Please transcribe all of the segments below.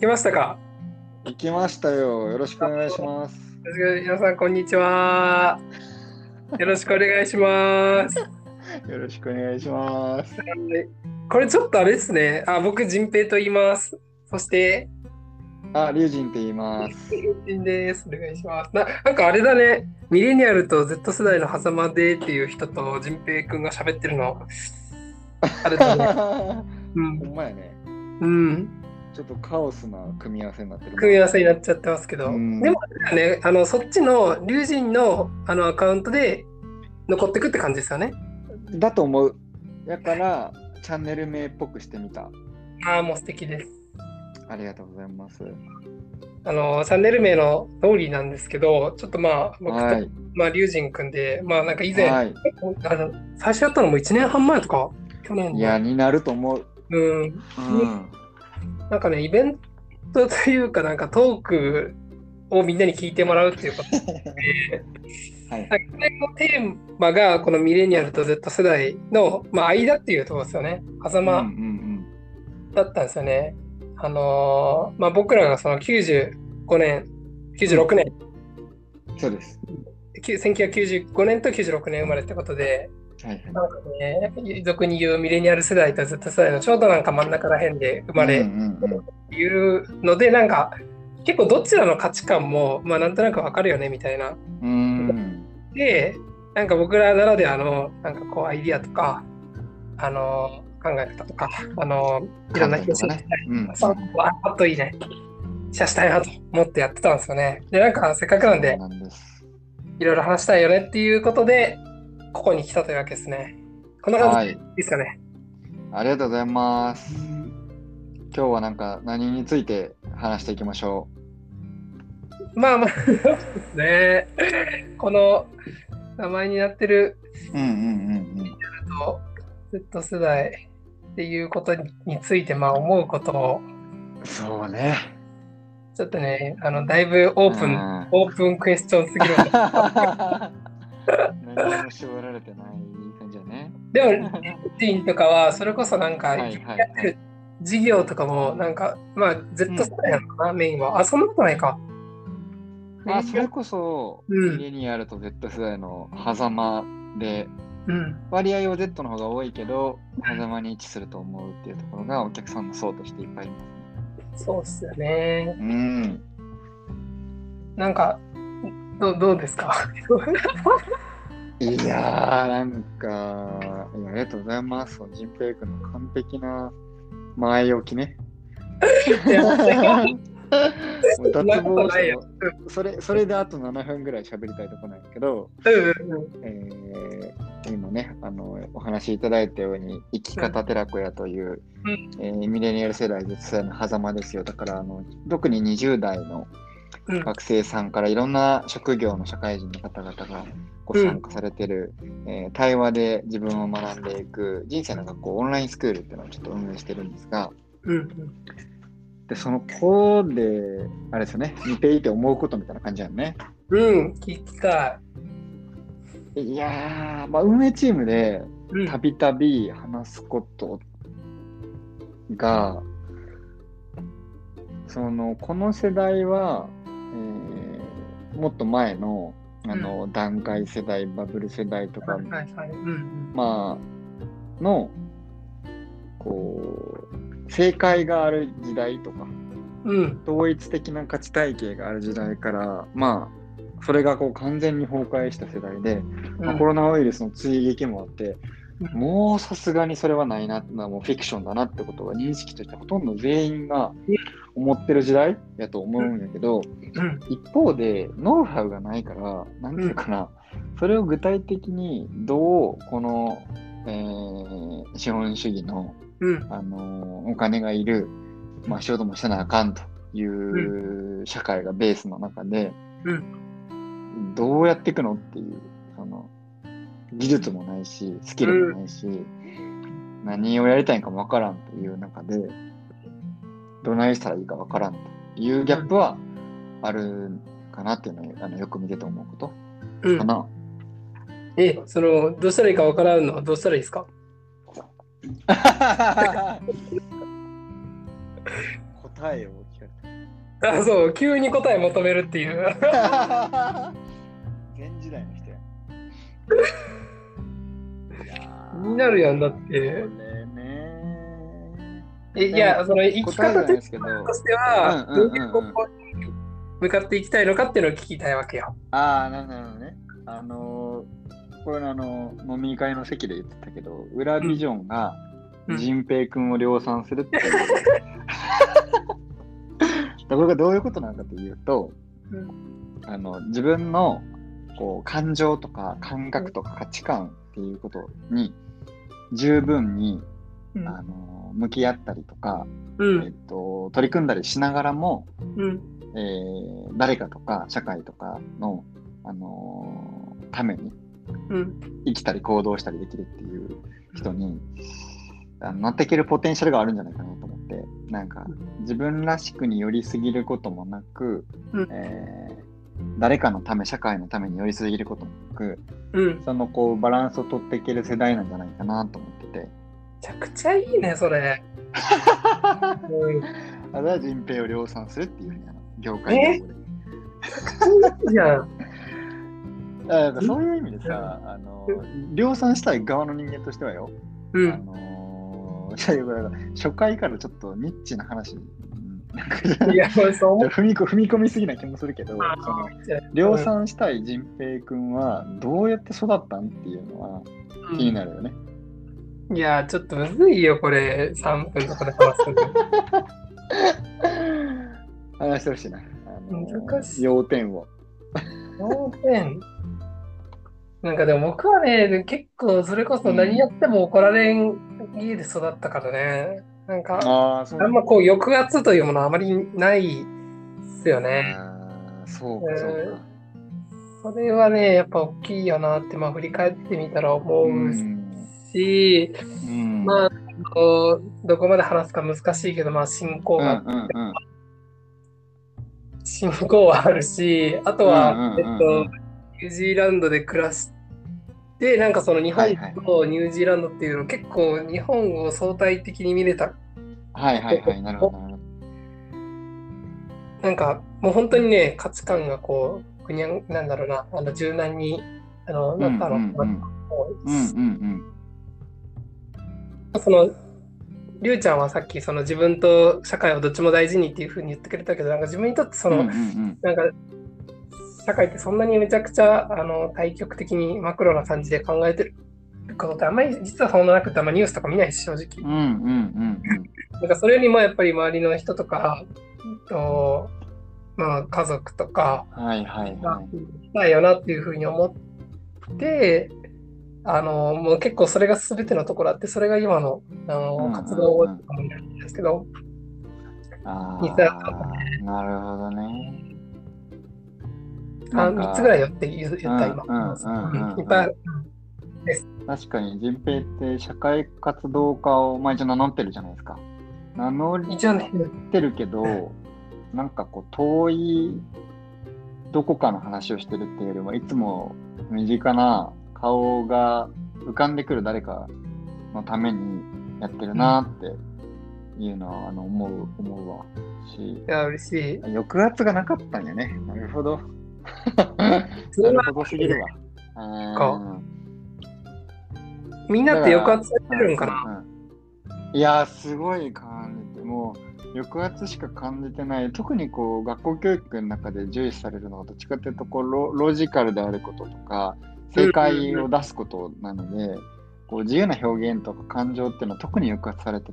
来ましたか？行きましたよ。よろしくお願いします。皆さん、こんにちは。よろしくお願いします。よろしくお願いします。これちょっとあれですね。あ、僕、仁平と言います。そして、あ、リュウジンって言います。仁です。お願いします。ななんかあれだね。ミレニアルと Z 世代の狭間でっていう人と仁平くんが喋ってるの。あれだね。うほん。んまやね。うん。ちょっとカオスな組み合わせになってる。組み合わせになっちゃってますけど。うんでもね、あのそっちの龍神のあのアカウントで残ってくって感じですよね。だと思う。だから、チャンネル名っぽくしてみた。ああ、もう素敵です。ありがとうございます。あのチャンネル名の通りなんですけど、ちょっとまあ、僕と、はい。まあ、龍神くんで、まあ、なんか以前、はい。あの最初やったのも1年半前とか、去年のいや、になると思う。うん、うん。なんかね、イベントというか、なんかトークをみんなに聞いてもらうっていうことで、はい。これのテーマが、このミレニアルと Z 世代の、まあ、間っていうところですよね。狭間んだったんですよね。あのーまあ、僕らがその95年、96年、うん。そうです。きゅ1995年と96年生まれってことで、はいはい。なんかね、俗に言うミレニアル世代と Z 世代のちょうどなんか真ん中ら辺で生まれいうので、なんか結構どちらの価値観も、まあ、なんとなくわかるよねみたいな。うん。で、なんか僕らならではのなんかこうアイディアとか、あの考え方とか、あのいろんな人とかね。うん。そうあパッといいね。シェアしたいなと思ってやってたんですよね。で、なんかせっかくなんで。いろいろ話したいよねっていうことで、ここに来たというわけですね。こんな感じですかね。ありがとうございます。今日はなんか何について話していきましょまあまあね。この名前になってるう。うんうんうんと Z 世代っていうことについてまあ思うことをうん。そうね。ちょっとね、あのだいぶオープン、うんオープンクエスチョンすぎる。何も絞られてない感じだね。でも、リンとかはそれこそなんか、やってる事業とかもなんか、まあ Z 世代なのかな、メインは。あ、そんなことないか。あ、それこそ、うんミレニアルと Z 世代の狭間で、うん。割合は Z の方が多いけど、狭間に位置すると思うっていうところがお客さんの層としていっぱいいます。そうっすよね。うん。なんか、どうどうですか？いやー、なんか、いやありがとうございます。仁平君の完璧な前置きね。脱帽ないよそれそれであと7分ぐらい喋りたいとこなんやけど、えー今ねあのお話しいただいたように生き方寺子屋という、うんえーミレニアル世代世代の狭間ですよだからあの特に20代のうん学生さんからいろんな職業の社会人の方々がご参加されてる、えー対話で自分を学んでいく人生の学校オンラインスクールっていうのをちょっと運営してるんですがうんでその子であれですよね似ていて思うことみたいな感じやんねうん。うん、聞きたいやー、まあ、運営チームでい。うんたびたび話すことが、そのこの世代は、えーもっと前のあの、段階世代バブル世代とか、はいはいはい。うんまあのこう正解がある時代とかうん。うん。統一的な価値体系がある時代からまあそれがこう完全に崩壊した世代で、まあコロナウイルスの追撃もあって、うんもうさすがにそれはないな、まあもうフィクションだなってことが認識としてほとんど全員が思ってる時代やと思うんやけど、うん。一方でノウハウがないから、なんていうかな、それを具体的にどうこの、えー資本主義の、うん。あのーお金がいる、まあ、仕事もせなあかんという社会がベースの中で、うん。どうやっていくのっていう、技術もないし、スキルもないし、何をやりたいんかもわからんという中で、どないしたらいいかわからんというギャップはあるかなっていうのをあのよく見てて思うことうん。かな。え、その、どうしたらいいかわからんのはどうしたらいいですか？答えを聞かあそう、急に答え求めるっていう。前時代の人や。気になるやんだっていや、その生き方と。しては、うんうんうんうんどういう方向に向かっていきたいのかっていうのを聞きたいわけよ。ああ、なるほどね。あのー、これあの、飲み会の席で言ってたけど、裏ビジョンがうん仁平君を量産するっていう。これがどういうことなのかというと、あの自分のこう感情とか感覚とか価値観っていうことに十分に、うん。あの向き合ったりとか、うん。えっと、取り組んだりしながらも、うん。えー誰かとか社会とかの、あのーためにうん。生きたり行動したりできるっていう人にあのなっていけるポテンシャルがあるんじゃないかなと思ってなんか自分らしくに寄りすぎることもなく、うん。えー誰かのため社会のために寄りすぎることもなくうん。めそのこうバランスを取っていける世代なんじゃないかなと思っててちゃくちゃいいね、それ。う んあれは人平を量産するっていうふうにあの業界で。じゃん。そういう意味でさ、あの量産したい側の人間としてはよ、あうん。あなんか初回からちょっとニッチな話 いや、そう 踏みこ踏み込みすぎな気もするけど、たその量産したい仁平君はどうやって育ったんっていうのは気になるよね。いや、ちょっとむずいよ、これ。3分とかで話すの。話してほしいな。難しい要点を。要点なんかでも僕はね、結構それこそ何やっても怒られん家で育ったからね。なんか、ああ、んまこう抑圧というものはあまりないっすよね。そうか、そうか。それはね、やっぱ大きいよなって、まあ振り返ってみたら思ううん。し、うん。まあ、こうどこまで話すか難しいけど、まあ信仰が、うんうんうん。信仰はあるし、あとは、うんうんうんうん。えっと、ニュージーランドで暮らして、なんかその日本はいはいとニュージーランドっていうの、結構日本を相対的に見れた。はいはいはい、なるほど。なんかもう本当にね、価値観がこう、ぐにゃんなんだろうな、あの柔軟にあのなったのかなうんうんうんうんそのりゅうちゃんはさっきその自分と社会をどっちも大事にっていうふうに言ってくれたけどなんか自分にとってその、うんうんうんなんか社会ってそんなにめちゃくちゃあの対極的にマクロな感じで考えてることってあんまり実はそんななくてあんまニュースとか見ないし正直うんうんうんなんかそれよりもやっぱり周りの人とかと、まあ、家族とかうん。はいはいがはい。だよなっていうふうに思ってあのもう結構それが全てのところあってそれが今のあの活動をとかもいるんですけど、なるほどね。あなんか3つぐらいよって言った今、うんうんうんうんうんいっぱい確かに、仁平って社会活動家を、まあ一応名乗ってるじゃないですか。名乗り一応ねてるけど、なんかこう、遠いどこかの話をしてるっていうよりも、いつも身近な顔が浮かんでくる誰かのためにやってるなっていうのは、あの思う、思うわ。し、いや嬉しい抑圧がなかったんやね。なるほど。それはどすぎるわ。うん。みんなって抑圧されてるんかな。うんうんいやー、すごい感じて、もう抑圧しか感じてない、特にこう学校教育の中で重視されるのは、どっちかというとこうロ、ロジカルであることとか、正解を出すことなので、こう自由な表現とか感情っていうのは特に抑圧されてて、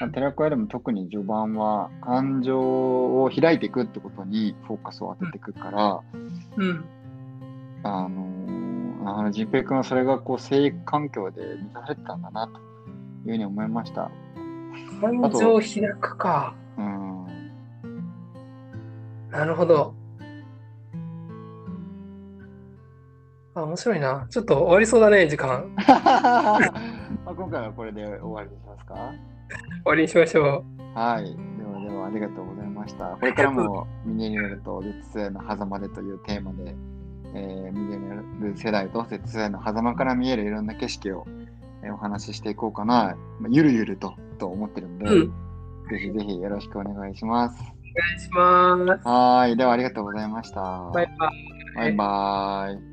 まあ寺子屋でも特に序盤は感情を開いていくってことにフォーカスを当てていくから、うんあのーあの、仁平君はそれがこう、生育環境で満たされてたんだな、というふうに思いました。感情を開くかうん。なるほどあ面白いなちょっと終わりそうだね時間終 まあ今回はこれで終わりにしますか？わりにしましょはい。では、では、ありがとうございました。これからも、ミレニアルと Z の狭間でというテーマで、えーミレニアル世代と Z の狭間から見えるいろんな景色を、えーお話ししていこうかな、まあ、ゆるゆるとと思ってるんで、ううんぜひぜひよろしくお願いします。いします。はーい。ではありがとうございました。バイバイ。バイバイ。